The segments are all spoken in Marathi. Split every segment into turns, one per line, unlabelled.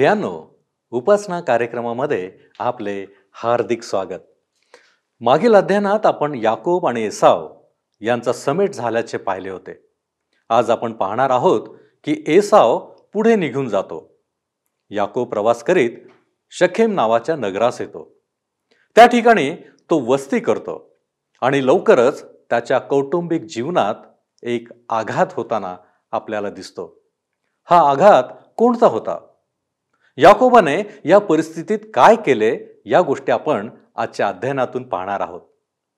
प्रियांनो उपासना कार्यक्रमामध्ये आपले हार्दिक स्वागत. मागील अध्ययनात आपण याकोब आणि एसाव यांचा समेट झाल्याचे पाहिले होते. आज आपण पाहणार आहोत की एसाव पुढे निघून जातो. याकोब प्रवास करीत शखेम नावाच्या नगरास येतो. त्या ठिकाणी तो वस्ती करतो आणि लवकरच त्याच्या कौटुंबिक जीवनात एक आघात होताना आपल्याला दिसतो. हा आघात कोणता होता? याकोबाने या परिस्थितीत काय केले या गोष्टी आपण आजच्या अध्ययनातून पाहणार आहोत.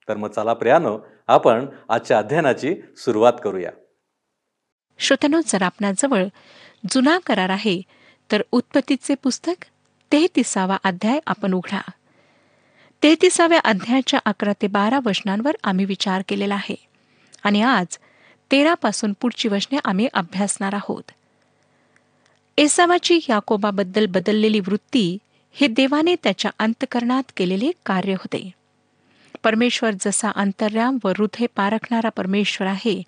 तर मग चला प्रियानो आपण आजच्या अध्ययनाची सुरुवात करूया.
श्रोतनो जर आपणाजवळ जुना करार आहे तर उत्पत्तीचे पुस्तक तेहतीसावा अध्याय आपण उघडा. तेहतीसाव्या अध्यायाच्या अकरा ते बारा वचनांवर आम्ही विचार केलेला आहे. आणि आज तेरापासून पुढची वचने आम्ही अभ्यासणार आहोत. एसावाची याकोबाबद्दल बदललेली वृत्ती हे देवाने त्याच्या अंतकरणात केलेले कार्य होते. परमेश्वर जसा अंतर्याम व हृदय पारखणारा परमेश्वर आहे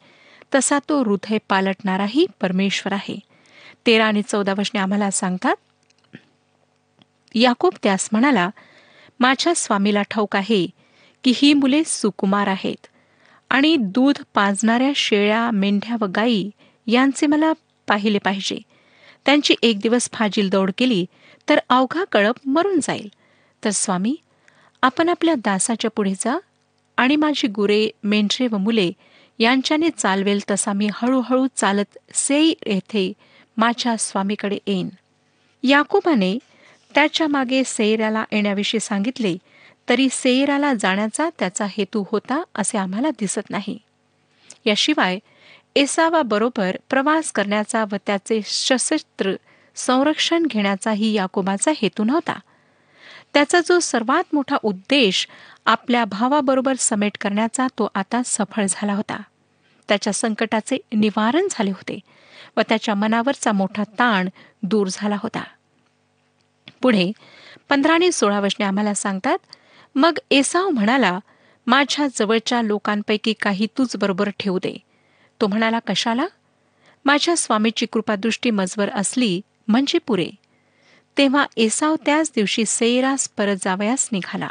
तसा तो हृदय पालटणाराही परमेश्वर आहे. तेरा आणि चौदा वशने आम्हाला सांगतात याकोब त्यास म्हणाला माझ्या स्वामीला ठाऊक आहे की ही मुले सुकुमार आहेत आणि दूध पाजणाऱ्या शेळ्या मेंढ्या व गायी यांचे मला पाहिले पाहिजे. त्यांची एक दिवस फाजील दौड केली तर अवघा कळप मरून जाईल. तर स्वामी आपण आपल्या दासाच्या पुढे जा आणि माझी गुरे मेंढरे व मुले यांच्याने चालवेल तसा मी हळूहळू चालत सेई येथे माझ्या स्वामीकडे येईन. याकोबाने त्याच्यामागे सेयराला येण्याविषयी सांगितले तरी सेयराला जाण्याचा त्याचा हेतू होता असे आम्हाला दिसत नाही. याशिवाय एसावाबरोबर प्रवास करण्याचा व त्याचे सशस्त्र संरक्षण घेण्याचाही याकोबाचा हेतू नव्हता. त्याचा जो सर्वात मोठा उद्देश आपल्या भावाबरोबर समेट करण्याचा तो आता सफळ झाला होता. त्याच्या संकटाचे निवारण झाले होते व त्याच्या मनावरचा मोठा ताण दूर झाला होता. पुढे पंधरा आणि सोळा वशने आम्हाला सांगतात मग एसाव म्हणाला माझ्या जवळच्या लोकांपैकी काही तूच बरोबर ठेवू दे. तो म्हणाला कशाला? माझ्या स्वामीची कृपादृष्टी मजवर असली म्हणजे पुरे. तेव्हा एसाव त्याच दिवशी सैरास परत जावयास निघाला.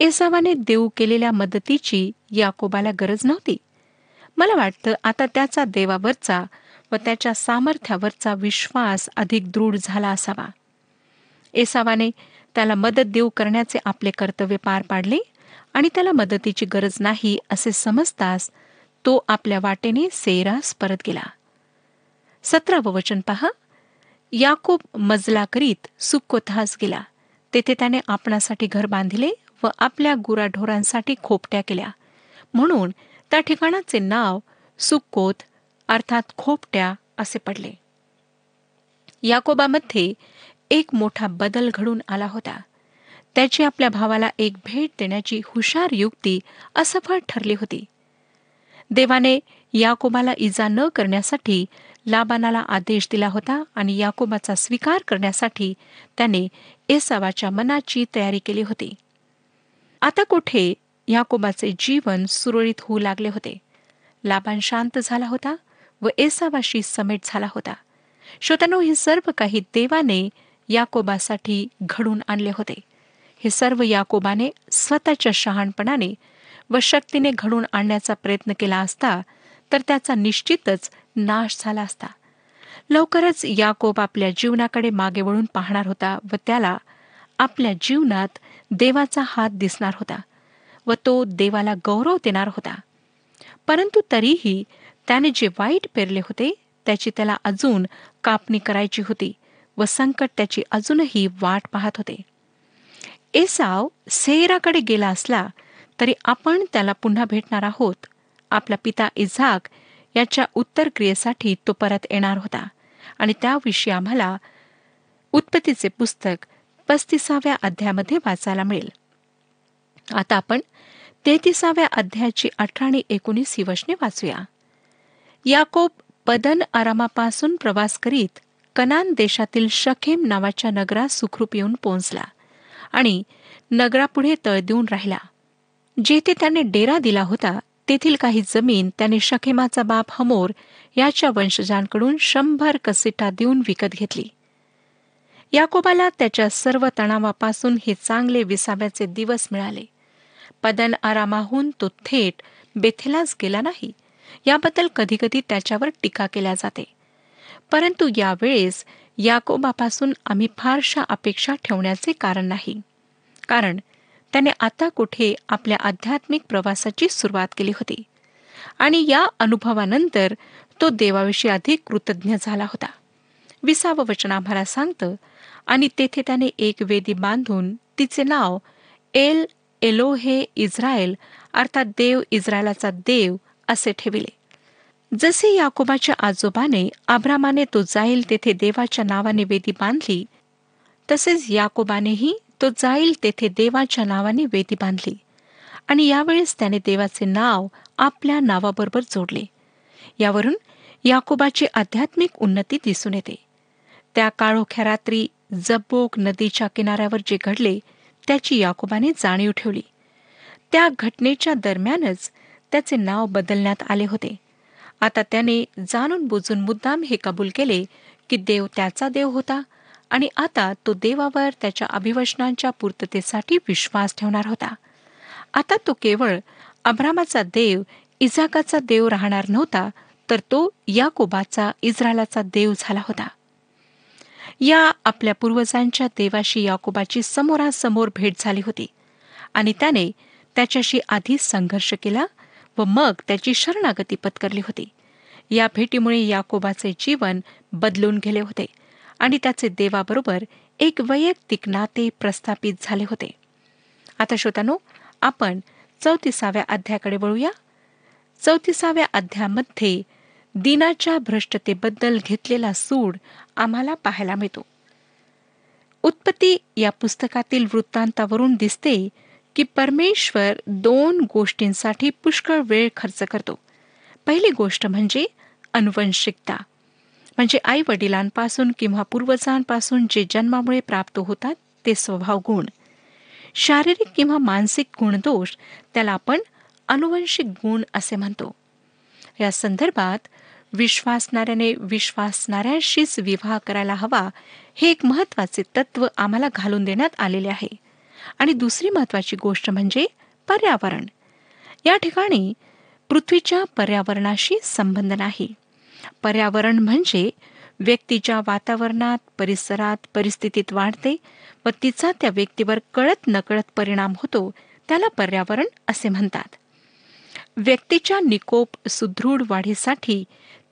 एसावाने देऊ केलेल्या मदतीची याकोबाला गरज नव्हती. मला वाटतं आता त्याचा देवावरचा व त्याच्या सामर्थ्यावरचा विश्वास अधिक दृढ झाला असावा. एसावाने त्याला मदत देऊ करण्याचे आपले कर्तव्य पार पाडले आणि त्याला मदतीची गरज नाही असे समजताच तो आपल्या वाटेने सेरास परत गेला. सतरावं वचन पहा. याकोब मजला करीत सुकोथास गेला. तेथे त्याने आपणासाठी घर बांधिले व आपल्या गुराढोरांसाठी खोपट्या केल्या. म्हणून त्या ठिकाणाचे नाव सुक्कोत अर्थात खोपट्या असे पडले. याकोबामध्ये एक मोठा बदल घडून आला होता. त्याची आपल्या भावाला एक भेट देण्याची हुशार युक्ती असफळ ठरली होती. देवाने याकोबाला इजा न करण्यासाठी लाबानाला आदेश दिला होता आणि याकोबाचा स्वीकार करण्यासाठी त्याने एसावाच्या मनाची तयारी केली होती. आता कुठे याकोबाचे जीवन सुरळीत होऊ लागले होते? लाबान शांत झाला होता व एसावाशी समेट झाला होता. श्रोतनो हे सर्व काही देवाने याकोबासाठी घडून आणले होते. हे सर्व याकोबाने स्वतःच्या शहाणपणाने व शक्तीने घडून आणण्याचा प्रयत्न केला असता तर त्याचा निश्चितच नाश झाला असता. लवकरच याकोब आपल्या जीवनाकडे मागे वळून पाहणार होता व त्याला आपल्या जीवनात देवाचा हात दिसणार होता व तो देवाला गौरव देणार होता. परंतु तरीही त्याने जे वाईट पेरले होते त्याची त्याला अजून कापणी करायची होती व संकट त्याची अजूनही वाट पाहत होते. एसाव सेराकडे गेला असला तरी आपण त्याला पुन्हा भेटणार आहोत. आपला पिता इझाक याच्या उत्तर क्रियेसाठी तो परत येणार होता. आणि त्याविषयी आम्हाला उत्पत्तीचे पुस्तक पस्तीसाव्या अध्यायामध्ये वाचायला मिळेल. आता आपण तेहतीसाव्या अध्यायाची अठरा आणि एकोणीस ही वचने वाचूया. याकोब पदन आरामापासून प्रवास करीत कनान देशातील शखेम नावाच्या नगरात सुखरूप येऊन पोहोचला आणि नगरापुढे तळ देऊन राहिला. जेथे त्याने डेरा दिला होता तेथील काही जमीन त्याने शखेमाचा बाप हमोर याच्या वंशजांकडून शंभर कसिटा देऊन विकत घेतली. याकोबाला त्याच्या सर्व तणावापासून हे चांगले विसाव्याचे दिवस मिळाले. पदन आरामाहून तो थेट बेथेलाच गेला नाही याबद्दल कधीकधी त्याच्यावर टीका केल्या जाते. परंतु यावेळेस याकोबापासून आम्ही फारशा अपेक्षा ठेवण्याचे कारण नाही. कारण त्याने आता कुठे आपल्या आध्यात्मिक प्रवासाची सुरुवात केली होती. आणि या अनुभवानंतर तो देवाविषयी अधिक कृतज्ञ झाला होता. विसावं वचन आम्हाला सांगतं आणि तेथे त्याने एक वेदी बांधून तिचे नाव एल एलो हे इस्रायल अर्थात देव इस्रायलाचा देव असे ठेविले. जसे याकोबाच्या आजोबाने आब्रामाने तो जाईल तेथे देवाच्या नावाने वेदी बांधली तसेच याकोबानेही तो जाईल तेथे देवाच्या नावाने वेदी बांधली. आणि यावेळेस त्याने देवाचे नाव आपल्या नावाबरोबर जोडले. यावरून याकोबाची आध्यात्मिक उन्नती दिसून येते. त्या काळोख्या रात्री जब्बोक नदीच्या किनाऱ्यावर जे घडले त्याची याकोबाने जाणीव ठेवली. त्या घटनेच्या दरम्यानच त्याचे नाव बदलण्यात आले होते. आता त्याने जाणून बुजून मुद्दाम हे कबूल केले की देव त्याचा देव होता आणि आता तो देवावर त्याच्या अभिवचनांच्या पूर्ततेसाठी विश्वास ठेवणार होता. आता तो केवळ अब्रामाचा देव इजाकाचा देव राहणार नव्हता तर तो याकोबाचा इस्रायलाचा देव झाला होता. या आपल्या पूर्वजांच्या देवाशी याकोबाची समोरासमोर भेट झाली होती आणि त्याने त्याच्याशी आधी संघर्ष केला व मग त्याची शरणागती पत्करली होती. या भेटीमुळे याकोबाचे जीवन बदलून गेले होते. आणि त्याचे देवाबरोबर एक वैयक्तिक नाते प्रस्थापित झाले होते. आता श्रोतानो आपण चौतीसाव्या अध्याकडे वळूया. चौतीसाव्या अध्यामध्ये दिनाच्या भ्रष्टतेबद्दल घेतलेला सूड आम्हाला पाहायला मिळतो. उत्पत्ती या पुस्तकातील वृत्तांतावरून दिसते की परमेश्वर दोन गोष्टींसाठी पुष्कळ वेळ खर्च करतो. पहिली गोष्ट म्हणजे अनुवंशिकता म्हणजे आई वडिलांपासून किंवा पूर्वजांपासून जे जन्मामुळे प्राप्त होतात ते स्वभाव गुण. शारीरिक किंवा मानसिक गुणदोष त्याला आपण अनुवंशिक गुण असे म्हणतो. या संदर्भात विश्वासणाऱ्याने विश्वासणाऱ्याशीच विवाह करायला हवा हे एक महत्त्वाचे तत्व आम्हाला घालून देण्यात आलेले आहे. आणि दुसरी महत्वाची गोष्ट म्हणजे पर्यावरण. या ठिकाणी पृथ्वीच्या पर्यावरणाशी संबंध नाही. पर्यावरण म्हणजे व्यक्तीच्या वातावरणात परिसरात परिस्थितीत वाढते व तिचा त्या व्यक्तीवर कळत नकळत परिणाम होतो त्याला पर्यावरण असे म्हणतात. व्यक्तीच्या निकोप सुदृढ वाढीसाठी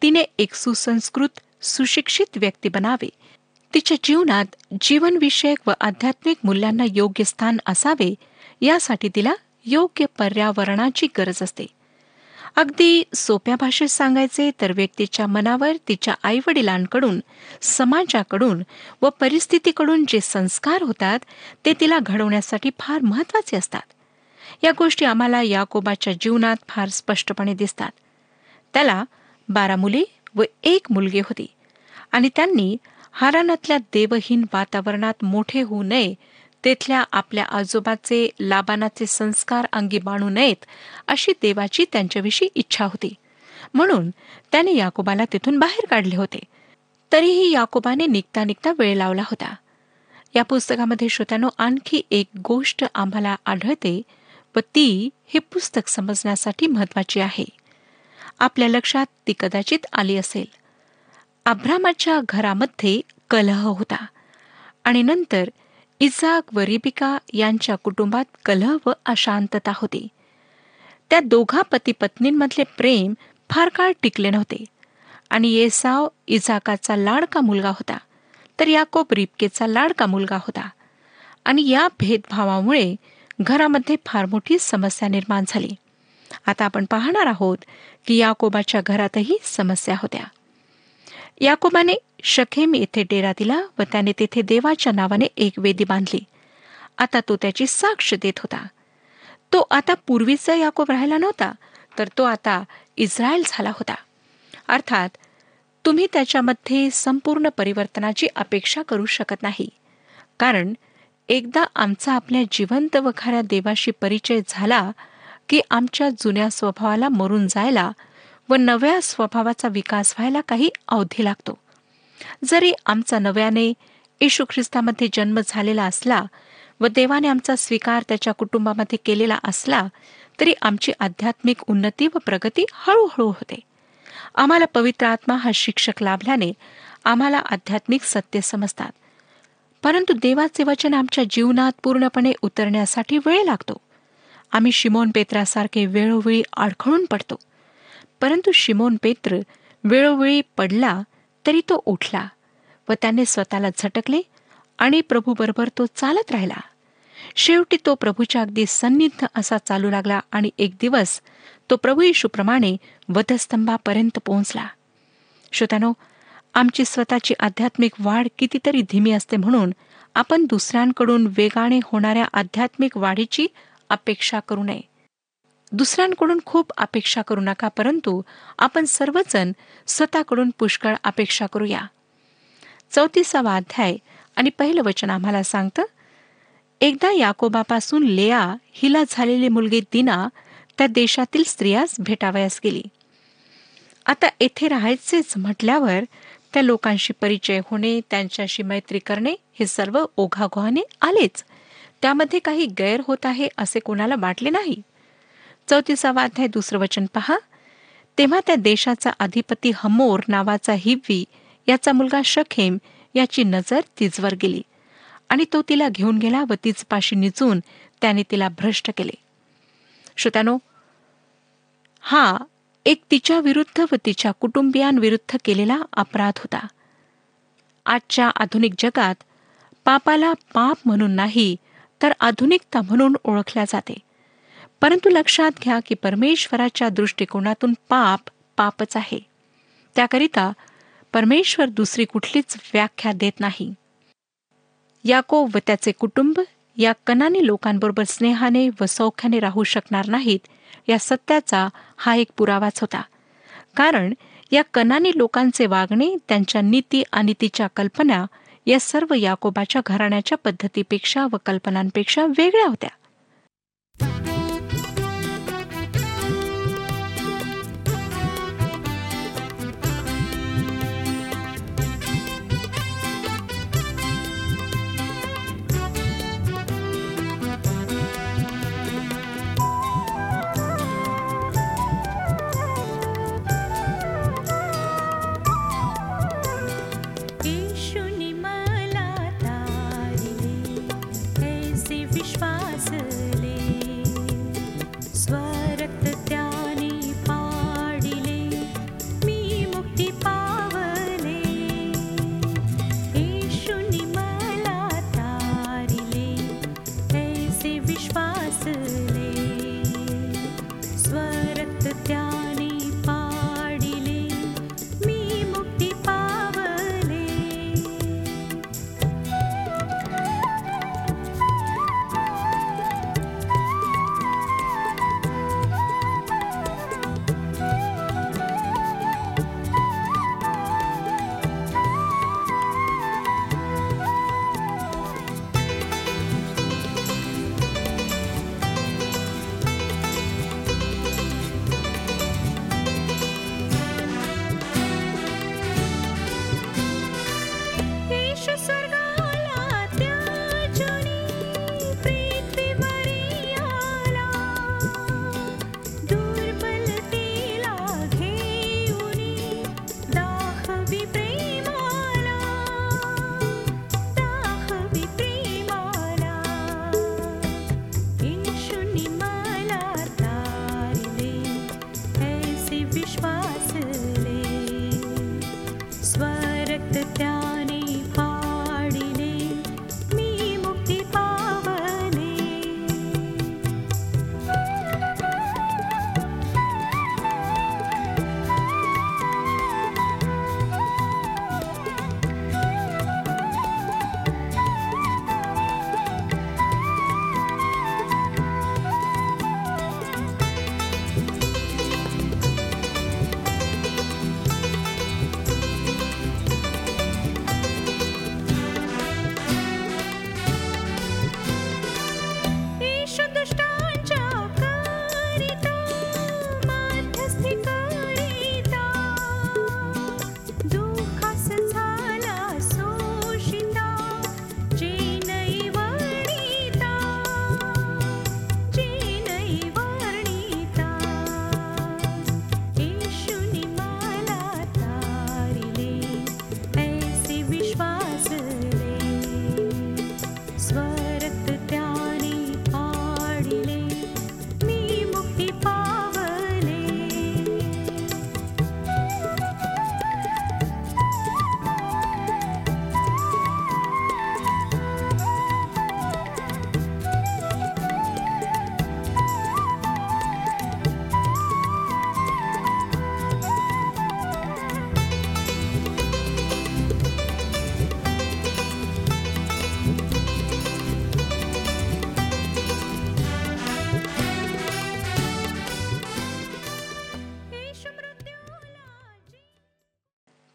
तिने एक सुसंस्कृत सुशिक्षित व्यक्ती बनावे. तिच्या जीवनात जीवनविषयक व आध्यात्मिक मूल्यांना योग्य स्थान असावे यासाठी तिला योग्य पर्यावरणाची गरज असते. अगदी सोप्या भाषेत सांगायचे तर व्यक्तीच्या मनावर तिच्या आईवडिलांकडून समाजाकडून व परिस्थितीकडून जे संस्कार होतात ते तिला घडवण्यासाठी फार महत्त्वाचे असतात. या गोष्टी आम्हाला याकोबाच्या जीवनात फार स्पष्टपणे दिसतात. त्याला बारा मुली व एक मुलगी होती आणि त्यांनी हारानातल्या देवहीन वातावरणात मोठे होऊ नये तेथल्या आपल्या आजोबाचे लाबानाचे संस्कार अंगी बाणू नयेत अशी देवाची त्यांच्याविषयी इच्छा होती. म्हणून त्याने याकोबाला तिथून बाहेर काढले होते. तरीही याकोबाने निघता निघता वेळ लावला होता. या पुस्तकामध्ये श्रोत्यानो आणखी एक गोष्ट आम्हाला आढळते व ती हे पुस्तक समजण्यासाठी महत्वाची आहे. आपल्या लक्षात ती कदाचित आली असेल. अभ्रामाच्या घरामध्ये कलह होता आणि नंतर इजाक व रिबिका यांच्या कुटुंबात कलह व अशांतता होती. त्या दोघा पती पत्नींमधले प्रेम फार काळ टिकले नव्हते आणि येसाव इजाकाचा लाडका मुलगा होता तर याकोब रिबकेचा लाडका मुलगा होता आणि या भेदभावामुळे घरामध्ये फार मोठी समस्या निर्माण झाली. आता आपण पाहणार आहोत की याकोबाच्या घरातही समस्या होत्या. याकोबाने शखेम येथे डेरा दिला व त्याने तेथे देवाच्या नावाने एक वेदी बांधली. आता तो त्याची साक्ष देत होता. तो आता पूर्वीचा याकोब राहिला नव्हता तर तो आता इस्रायल झाला होता. अर्थात तुम्ही त्याच्यामध्ये संपूर्ण परिवर्तनाची अपेक्षा करू शकत नाही. कारण एकदा आमचा आपल्या जिवंत व खऱ्या देवाशी परिचय झाला की आमच्या जुन्या स्वभावाला मरून जायला व नव्या स्वभावाचा विकास व्हायला काही अवधी लागतो. जरी आमचा नव्याने येशू ख्रिस्तामध्ये जन्म झालेला असला व देवाने आमचा स्वीकार त्याच्या कुटुंबामध्ये केलेला असला तरी आमची आध्यात्मिक उन्नती व प्रगती हळूहळू होते. आम्हाला पवित्र आत्मा हा शिक्षक लाभल्याने आम्हाला आध्यात्मिक सत्य समजतात. परंतु देवाचे वचन आमच्या जीवनात पूर्णपणे उतरण्यासाठी वेळ लागतो. आम्ही शिमोन पेत्रासारखे वेळोवेळी अडखळून पडतो. परंतु शिमोन पेत्र वेळोवेळी पडला तरी तो उठला व त्याने स्वतःला झटकले आणि प्रभूबरोबर तो चालत राहिला. शेवटी तो प्रभूच्या अगदी सन्निध असा चालू लागला आणि एक दिवस तो प्रभू येशूप्रमाणे वधस्तंभापर्यंत पोहोचला. श्रोत्यानो आमची स्वतःची आध्यात्मिक वाढ कितीतरी धीमी असते म्हणून आपण दुसऱ्यांकडून वेगाने होणाऱ्या आध्यात्मिक वाढीची अपेक्षा करू नये. दुसऱ्यांकडून खूप अपेक्षा करू नका परंतु आपण सर्वजण स्वतःकडून पुष्कळ अपेक्षा करूया. चौतीसावा अध्याय आणि पहिलं वचन आम्हाला सांगतं एकदा याकोबापासून लेया हिला झालेली मुलगी दिना त्या देशातील स्त्रियास भेटावयास गेली. आता येथे राहायचेच म्हटल्यावर त्या लोकांशी परिचय होणे त्यांच्याशी मैत्री करणे हे सर्व ओघाघोहाने आलेच. त्यामध्ये काही गैर होत आहे असे कोणाला वाटले नाही? चौतीसावा अध्याय दुसरं वचन पहा. तेव्हा त्या देशाचा अधिपती हमोर नावाचा हिव्वी याचा मुलगा शखेम याची नजर तिजवर गेली. आणि तो तिला घेऊन गेला व तिचपाशी निचून त्याने तिला भ्रष्ट केले. श्रोत्यानो हा एक तिच्या विरुद्ध व तिच्या कुटुंबियांविरुद्ध केलेला अपराध होता. आजच्या आधुनिक जगात पापाला पाप म्हणून नाही तर आधुनिकता म्हणून ओळखल्या जाते. परंतु लक्षात घ्या की परमेश्वराच्या दृष्टिकोनातून पाप पापच आहे. त्याकरिता परमेश्वर दुसरी कुठलीच व्याख्या देत नाही. याकोब व त्याचे कुटुंब या कनानी लोकांबरोबर स्नेहाने व सौख्याने राहू शकणार नाहीत या सत्याचा हा एक पुरावाच होता. कारण या कनानी लोकांचे वागणे त्यांच्या नीती आणि तिच्या कल्पना या सर्व याकोबाच्या घराण्याच्या पद्धतीपेक्षा व कल्पनांपेक्षा वेगळ्या होत्या.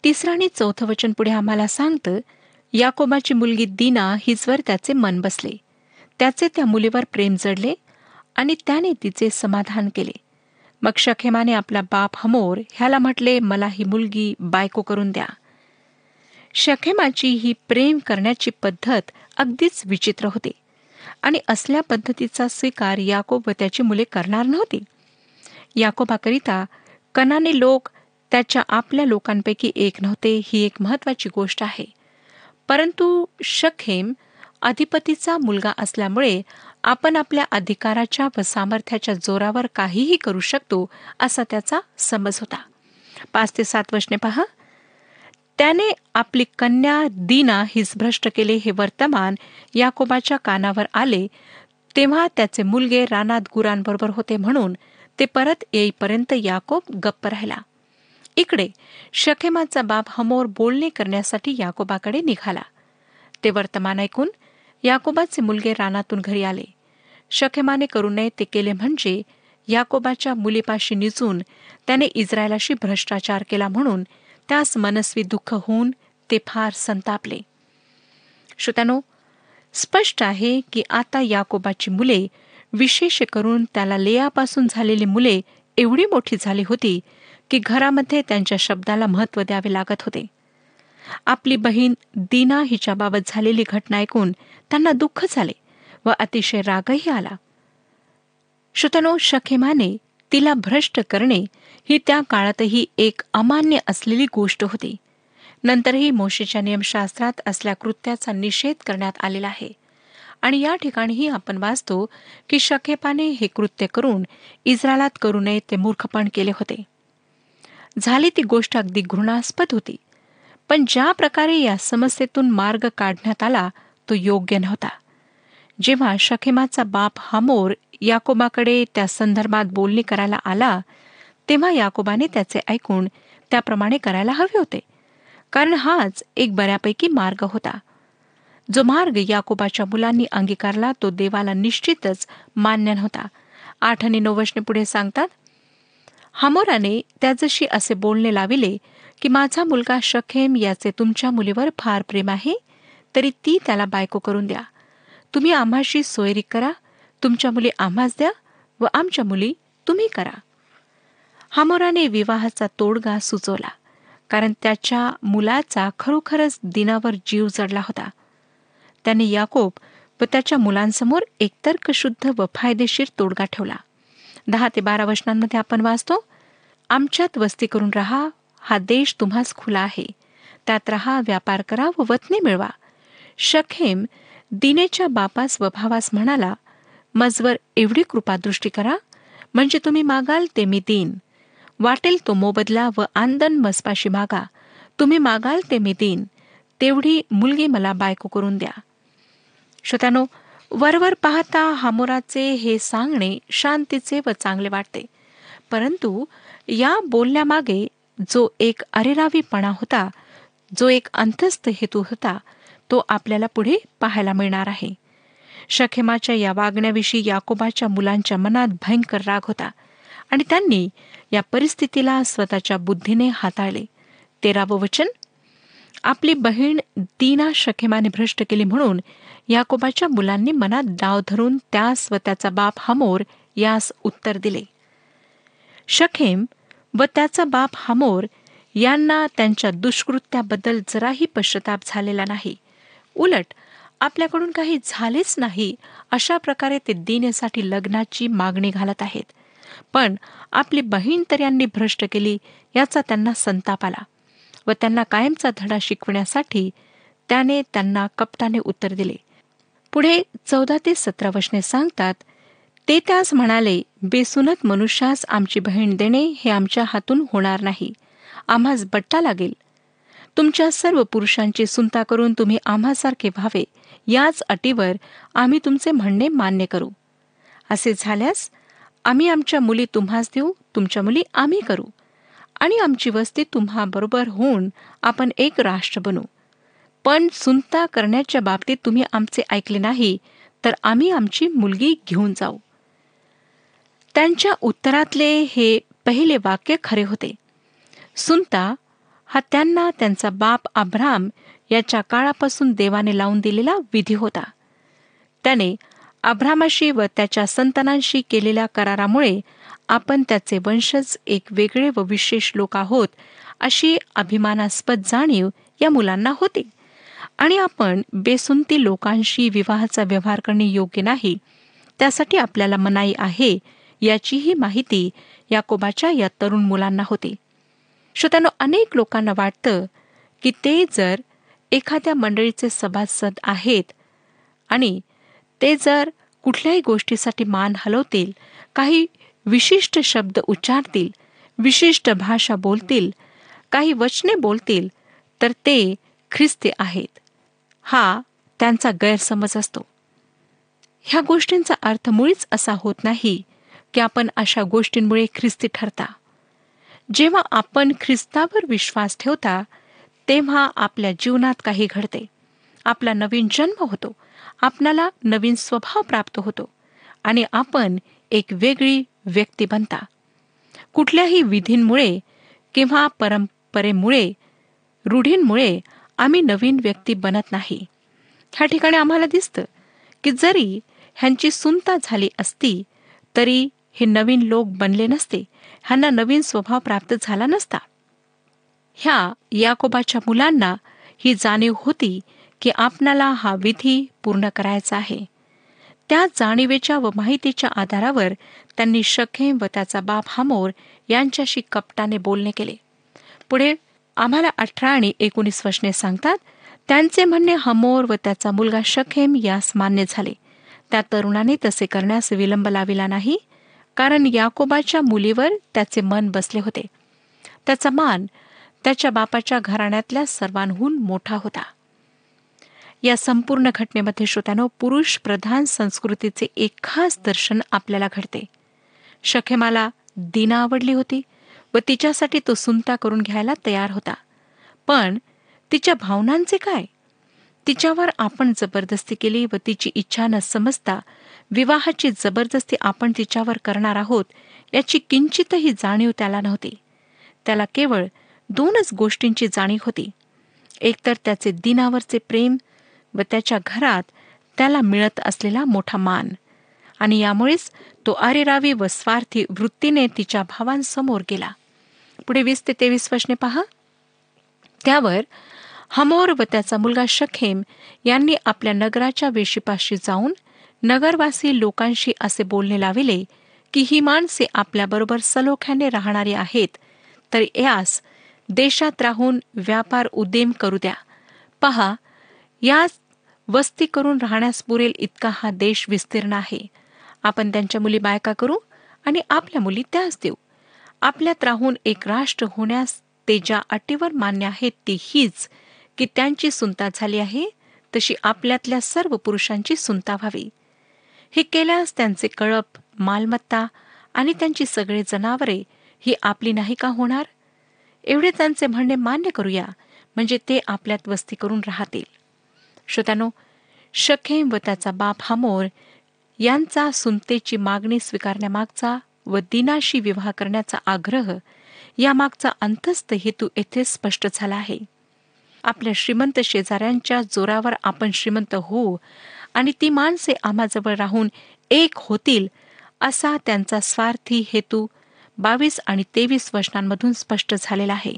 तिसरं आणि चौथं वचन पुढे आम्हाला सांगतं याकोबाची मुलगी दीना हिजवर त्याचे मन बसले. त्याचे त्या मुलीवर प्रेम जडले आणि त्याने तिचे समाधान केले. मग शखेमाने आपला बाप हमोर ह्याला म्हटले मला ही मुलगी बायको करून द्या. शखेमाची ही प्रेम करण्याची पद्धत अगदीच विचित्र होती. आणि असल्या पद्धतीचा स्वीकार याकोब व त्याची मुले करणार नव्हती. याकोबाकरिता कनाने लोक त्याच्या आपल्या लोकांपैकी एक नव्हते ही एक महत्वाची गोष्ट आहे. परंतु शखेम अधिपतीचा मुलगा असल्यामुळे आपण आपल्या अधिकाराच्या व सामर्थ्याच्या जोरावर काहीही करू शकतो असा त्याचा समज होता. पाच ते सात वर्षने पहा. त्याने आपली कन्या दीना हिस भ्रष्ट केले हे वर्तमान याकोबाच्या कानावर आले तेव्हा त्याचे मुलगे रानात गुरांबरोबर होते म्हणून ते परत येईपर्यंत याकोब गप्प राहिला. इकडे शखेमाचा बाप हमोर बोलणे करण्यासाठी याकोबाकडे निघाला. ते वर्तमान ऐकून याकोबाचे मुलगे रानातून घरी आले. शखेमाने करू नये ते केले म्हणजे याकोबाच्या मुलीपाशी निजून त्याने इस्रायलाशी भ्रष्टाचार केला म्हणून त्यास मनस्वी दुःख होऊन ते फार संतापले. श्रोत्यानो स्पष्ट आहे की आता याकोबाची मुले विशेष करून त्याला लेयापासून झालेली मुले एवढी मोठी झाली होती की घरामध्ये त्यांच्या शब्दाला महत्त्व द्यावे लागत होते. आपली बहीण दीना हिच्याबाबत झालेली घटना ऐकून त्यांना दुःख झाले व अतिशय रागही आला. श्रुतनो शखेमाने तिला भ्रष्ट करणे ही त्या काळातही एक अमान्य असलेली गोष्ट होती. नंतरही मोशेच्या नियमशास्त्रात असल्या कृत्याचा निषेध करण्यात आलेला आहे. आणि या ठिकाणीही आपण वाचतो की शखेपाने हे कृत्य करून इस्रायलात करू नये ते मूर्खपण केले होते. झाली ती गोष्ट अगदी घृणास्पद होती. पण ज्या प्रकारे या समस्येतून मार्ग काढण्यात आला तो योग्य नव्हता. जेव्हा शखेमाचा बाप हामोर याकोबाकडे त्या संदर्भात बोलणी करायला आला तेव्हा याकोबाने त्याचे ऐकून त्याप्रमाणे करायला हवे होते. कारण हाच एक बऱ्यापैकी मार्ग होता. जो मार्ग याकोबाच्या मुलांनी अंगीकारला तो देवाला निश्चितच मान्य नव्हता. आठ आणि नऊ वचने पुढे सांगतात हामोराने त्याजशी असे बोलणे लाविले की माझा मुलगा शखेम याचे तुमच्या मुलीवर फार प्रेम आहे तरी ती त्याला बायको करून द्या. तुम्ही आम्हाशी सोयरी करा तुमच्या मुली आम्हास द्या व आमच्या मुली तुम्ही करा. हामोराने विवाहाचा तोडगा सुचवला कारण त्याच्या मुलाचा खरोखरच दिनावर जीव जडला होता. त्याने याकोब व त्याच्या मुलांसमोर एक तर्कशुद्ध व फायदेशीर तोडगा ठेवला. दहा ते बारा वचनांमध्ये आपण वाचतो आमच्यात वस्ती करून राहा हा देश तुम्हास खुला आहे. त्यात राहा व्यापार करा व वतने मिळवा. शखेम दिनेच्या बापास व भावास म्हणाला मजवर एवढी कृपादृष्टी करा म्हणजे तुम्ही मागाल ते मी देईन वाटेल तो मोबदला व आंदन मसपाशी मागा. तुम्ही मागाल ते मी देईन तेवढी मुलगी मला बायको करून द्या. श्रोत्यानो वरवर पाहता हामोराचे हे सांगणे शांतीचे व चांगले वाटते. परंतु या बोलण्यामागे जो एक अरेरावीपणा होता जो एक अंतस्थ हेतू होता तो आपल्याला पुढे पाहायला मिळणार आहे. शखेमाच्या या वागण्याविषयी याकोबाच्या मुलांच्या मनात भयंकर राग होता आणि त्यांनी या परिस्थितीला स्वतःच्या बुद्धीने हाताळले. तेरावं वचन आपली बहीण दीना शखेमाने भ्रष्ट केली म्हणून याकोबाच्या मुलांनी मनात डाव धरून त्यास व त्याचा बाप हमोर यास उत्तर दिले. शखेम व त्याचा बाप हमोर यांना त्यांच्या दुष्कृत्याबद्दल जराही पश्चाताप झालेला नाही. उलट आपल्याकडून काही झालेच नाही अशा प्रकारे ते देण्यासाठी लग्नाची मागणी घालत आहेत. पण आपली बहीण तर यांनी भ्रष्ट केली याचा त्यांना संताप आला व त्यांना कायमचा धडा शिकवण्यासाठी त्याने त्यांना कपटाने उत्तर दिले. पुढे चौदा ते सतरा वचने सांगतात ते त्यास म्हणाले बेसुनत मनुष्यास आमची बहीण देणे हे आमच्या हातून होणार नाही. आम्हास बट्टा लागेल. तुमच्या सर्व पुरुषांची सुनता करून तुम्ही आम्हासारखे व्हावे. याच अटीवर आम्ही तुमचे म्हणणे मान्य करू. असे झाल्यास आम्ही आमच्या मुली तुम्हास देऊ तुमच्या मुली आम्ही करू. आणि आमची वस्ती तुम्हा बरोबर होऊन आपण एक राष्ट्र बनू. पण सुनता करण्याच्या बाबतीत तुम्ही आमचे ऐकले नाही तर आम्ही आमची मुलगी घेऊन जाऊ. त्यांच्या उत्तरातले हे पहिले वाक्य खरे होते. सुनता हा त्यांना त्यांचा बाप आभ्राम याच्या काळापासून देवाने लावून दिलेला विधी होता. त्याने अभ्रामाशी व त्याच्या संतानांशी केलेल्या करारामुळे आपण त्याचे वंशज एक वेगळे व विशेष लोक आहोत अशी अभिमानास्पद जाणीव या मुलांना होती. आणि आपण बेसुंती लोकांशी विवाहाचा व्यवहार करणे योग्य नाही त्यासाठी आपल्याला मनाई आहे याचीही माहिती याकोबाच्या या तरुण मुलांना होती. श्रोत्यानो अनेक लोकांना वाटतं की ते जर एखाद्या मंडळीचे सभासद आहेत आणि ते जर कुठल्याही गोष्टीसाठी मान हलवतील काही विशिष्ट शब्द उच्चारतील विशिष्ट भाषा बोलतील काही वचने बोलतील तर ते ख्रिस्ती आहेत. हा त्यांचा गैरसमज असतो. ह्या गोष्टींचा अर्थ मुळीच असा होत नाही की आपण अशा गोष्टींमुळे ख्रिस्ती ठरता. जेव्हा आपण ख्रिस्तावर विश्वास ठेवता तेव्हा आपल्या जीवनात काही घडते. आपला नवीन जन्म होतो. आपणाला नवीन स्वभाव प्राप्त होतो आणि आपण एक वेगळी व्यक्ती बनता. कुठल्याही विधींमुळे किंवा परंपरेमुळे रूढींमुळे आम्ही नवीन व्यक्ती बनत नाही. ह्या ठिकाणी आम्हाला दिसतं की जरी ह्यांची सुनता झाली असती तरी हे नवीन लोक बनले नसते. ह्यांना नवीन स्वभाव प्राप्त झाला नसता. ह्या याकोबाच्या मुलांना ही जाणीव होती की आपणाला हा विधी पूर्ण करायचा आहे. त्या जाणीवेच्या व माहितीच्या आधारावर त्यांनी शखेम व त्याचा बाप हामोर यांच्याशी कपटाने बोलणे केले. पुढे आम्हाला अठरा आणि एकोणीस वचने सांगतात त्यांचे म्हणणे हमोर व त्याचा मुलगा शखेम यास मान्य झाले. त्या तरुणाने तसे करण्यास विलंब लाविला नाही कारण याकोबाच्या मुलीवर त्याचे मन बसले होते. त्याचा मान त्याच्या बापाच्या घराण्यातल्या सर्वांहून मोठा होता. या संपूर्ण घटनेमध्ये श्रोत्यानो पुरुष प्रधान संस्कृतीचे एक खास दर्शन आपल्याला घडते. शखेमाला दीना आवडली होती व तिच्यासाठी तो सुनता करून घ्यायला तयार होता. पण तिच्या भावनांचे काय? तिच्यावर आपण जबरदस्ती केली व तिची इच्छा न समजता विवाहाची जबरदस्ती आपण तिच्यावर करणार आहोत याची किंचितही जाणीव त्याला नव्हती. त्याला केवळ दोनच गोष्टींची जाणीव होती. एकतर त्याचे दिनावरचे प्रेम व त्याच्या घरात त्याला मिळत असलेला मोठा मान. आणि यामुळेच तो अरेरावी व स्वार्थी वृत्तीने तिच्या भावांसमोर गेला. पुढे वीस ते तेवीस वचने पहा. त्यावर हमोर व त्याचा मुलगा शखेम यांनी आपल्या नगराच्या वेशीपाशी जाऊन नगरवासी लोकांशी असे बोलणे लाविले की ही माणसे आपल्याबरोबर सलोख्याने राहणारी आहेत तर यास देशात राहून व्यापार उद्यम करू द्या. पहा यास वस्ती करून राहण्यास पुरेल इतका हा देश विस्तीर्ण आहे. आपण त्यांच्या मुली बायका करू आणि आपल्या मुली त्यास देऊ. आपल्यात राहून एक राष्ट्र होण्यास ते ज्या अटीवर मान्य आहेत ती हीच की त्यांची सुनता झाली आहे तशी आपल्यातल्या सर्व पुरुषांची सुनता व्हावी. हे केल्यास त्यांचे कळप मालमत्ता आणि त्यांची सगळे जनावरे ही आपली नाही का होणार? एवढे त्यांचे म्हणणे मान्य करूया म्हणजे ते आपल्यात वस्ती करून राहतील. श्रोत्यानो शखेम व त्याचा बाप हमोर यांचा सुनतेची मागणी स्वीकारण्यामागचा व दिनाशी विवाह करण्याचा आग्रह यामागचा अंतस्थ हेतू येथे स्पष्ट झाला आहे. आपल्या श्रीमंत शेजाऱ्यांच्या जोरावर आपण श्रीमंत होऊ आणि ती माणसे आम्हाजवळ राहून एक होतील असा त्यांचा स्वार्थी हेतू बावीस आणि तेवीस वचनांमधून स्पष्ट झालेला आहे.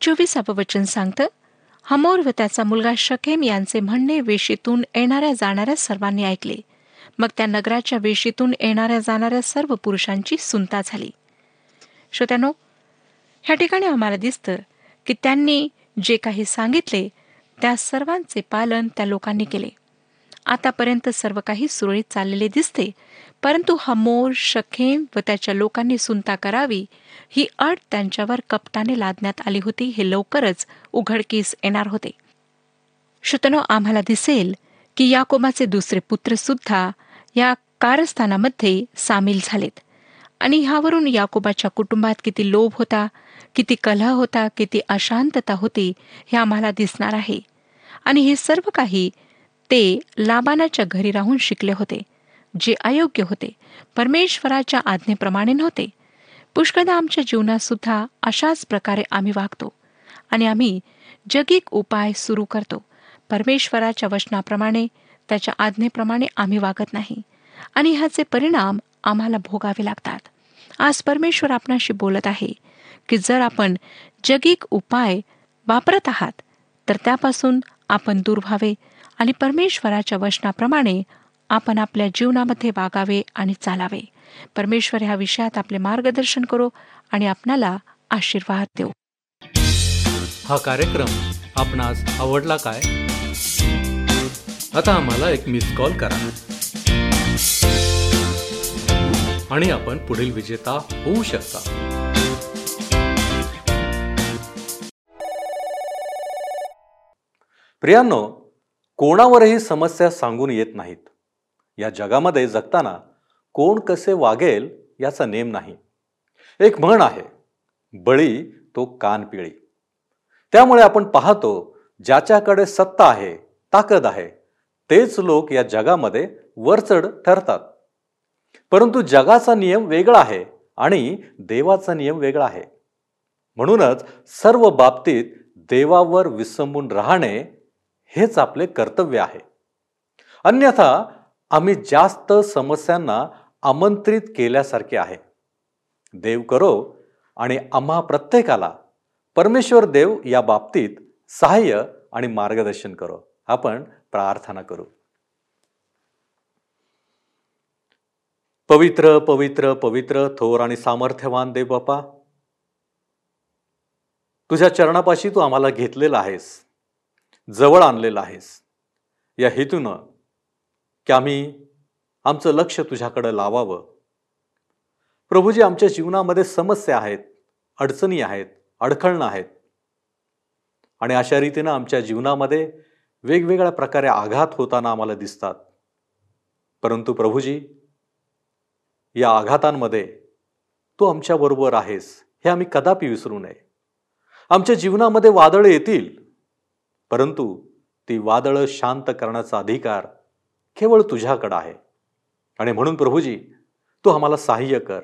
चोवीसावं वचन सांगतं हमोर व त्याचा मुलगा शकेम यांचे म्हणणे वेशीतून येणाऱ्या जाणाऱ्या सर्वांनी ऐकले. मग त्या नगराच्या वेशीतून येणाऱ्या जाणाऱ्या सर्व पुरुषांची सुनता झाली. श्रोत्यानो ह्या ठिकाणी आम्हाला दिसतं की त्यांनी जे काही सांगितले त्या सर्वांचे पालन त्या लोकांनी केले. आतापर्यंत सर्व काही सुरळीत चाललेले दिसते परंतु हमोर शखेम व त्याच्या लोकांनी सुनता करावी ही अट त्यांच्यावर कपटाने लादण्यात आली होती हे लवकरच उघडकीस येणार होते. श्रोतनो आम्हाला दिसेल की याकोबाचे दुसरे पुत्र सुद्धा या कारस्थानामध्ये सामील झालेत. आणि ह्यावरून याकोबाच्या कुटुंबात किती लोभ होता किती कलह होता किती अशांतता होती हे आम्हाला दिसणार आहे. आणि हे सर्व काही ते लाबानाच्या घरी राहून शिकले होते जे अयोग्य होते परमेश्वराच्या आज्ञेप्रमाणे नव्हते. पुष्कदा आमच्या जीवनात सुद्धा अशाच प्रकारे आम्ही वागतो. आणि आम्ही जगिक उपाय सुरू करतो. परमेश्वराच्या वचनाप्रमाणे त्याच्या आज्ञेप्रमाणे आम्ही वागत नाही. आणि ह्याचे परिणाम आम्हाला भोगावे लागतात. आज परमेश्वर आपणाशी बोलत आहे की जर आपण जगिक उपाय वापरत आहात तर त्यापासून आपण दूर व्हावे आणि परमेश्वराच्या वचनाप्रमाणे आपण आपल्या जीवनामध्ये वागावे आणि चालावे. परमेश्वर ह्या विषयात आपले मार्गदर्शन करो आणि आपणाला आशीर्वाद देऊ.
हा कार्यक्रम आपणास आवडला काय? आता आम्हाला एक मिस कॉल करा. आणि आपण पुढील विजेता होऊ शकता. प्रियांनो कोणावरही समस्या सांगून येत नाहीत. या जगामध्ये जगताना कोण कसे वागेल याचा नेम नाही. एक म्हण आहे बळी तो कान पिळी. त्यामुळे आपण पाहतो ज्याच्याकडे सत्ता आहे ताकद आहे तेच लोक या जगामध्ये वरचढ ठरतात. परंतु जगाचा नियम वेगळा आहे आणि देवाचा नियम वेगळा आहे. म्हणूनच सर्व बाबतीत देवावर विसंबून राहणे हेच आपले कर्तव्य आहे. अन्यथा आम्ही जास्त समस्यांना आमंत्रित केल्यासारखे आहे. देव करो आणि आम्हा प्रत्येकाला परमेश्वर देव या बाबतीत सहाय्य आणि मार्गदर्शन करो. आपण प्रार्थना करू. पवित्र पवित्र पवित्र थोर आणि सामर्थ्यवान देव बापा तुझ्या चरणापाशी तू आम्हाला घेतलेला आहेस जवळ आणलेला आहेस. या हेतूनं की आम्ही आमचं लक्ष तुझ्याकडं लावावं. प्रभूजी आमच्या जीवनामध्ये समस्या आहेत अडचणी आहेत अडखळणं आहेत. आणि अशा रीतीनं आमच्या जीवनामध्ये वेगवेगळ्या प्रकारे आघात होताना आम्हाला दिसतात. परंतु प्रभूजी या आघातांमध्ये तू आमच्याबरोबर आहेस हे आम्ही कदापि विसरू नये. आमच्या जीवनामध्ये वादळं येतील परंतु ती वादळं शांत करण्याचा अधिकार केवळ तुझ्याकडं आहे. आणि म्हणून प्रभूजी तू आम्हाला सहाय्य कर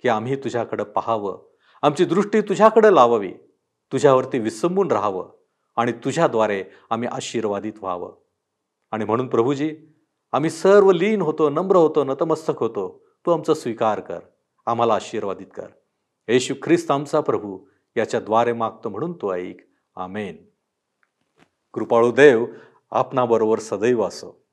की आम्ही तुझ्याकडं पाहावं आमची दृष्टी तुझ्याकडं लावावी तुझ्यावरती विसंबून राहावं. आणि तुझ्याद्वारे आम्ही आशीर्वादित व्हावं. आणि म्हणून प्रभूजी आम्ही सर्व लीन होतो नम्र होतो नतमस्तक होतो. तू आमचा स्वीकार कर. आम्हाला आशीर्वादित कर. येशू ख्रिस्त आमचा प्रभू याच्याद्वारे मागतो म्हणून तो ऐक. आमेन. कृपाळू देव आपणाबरोबर सदैव असो.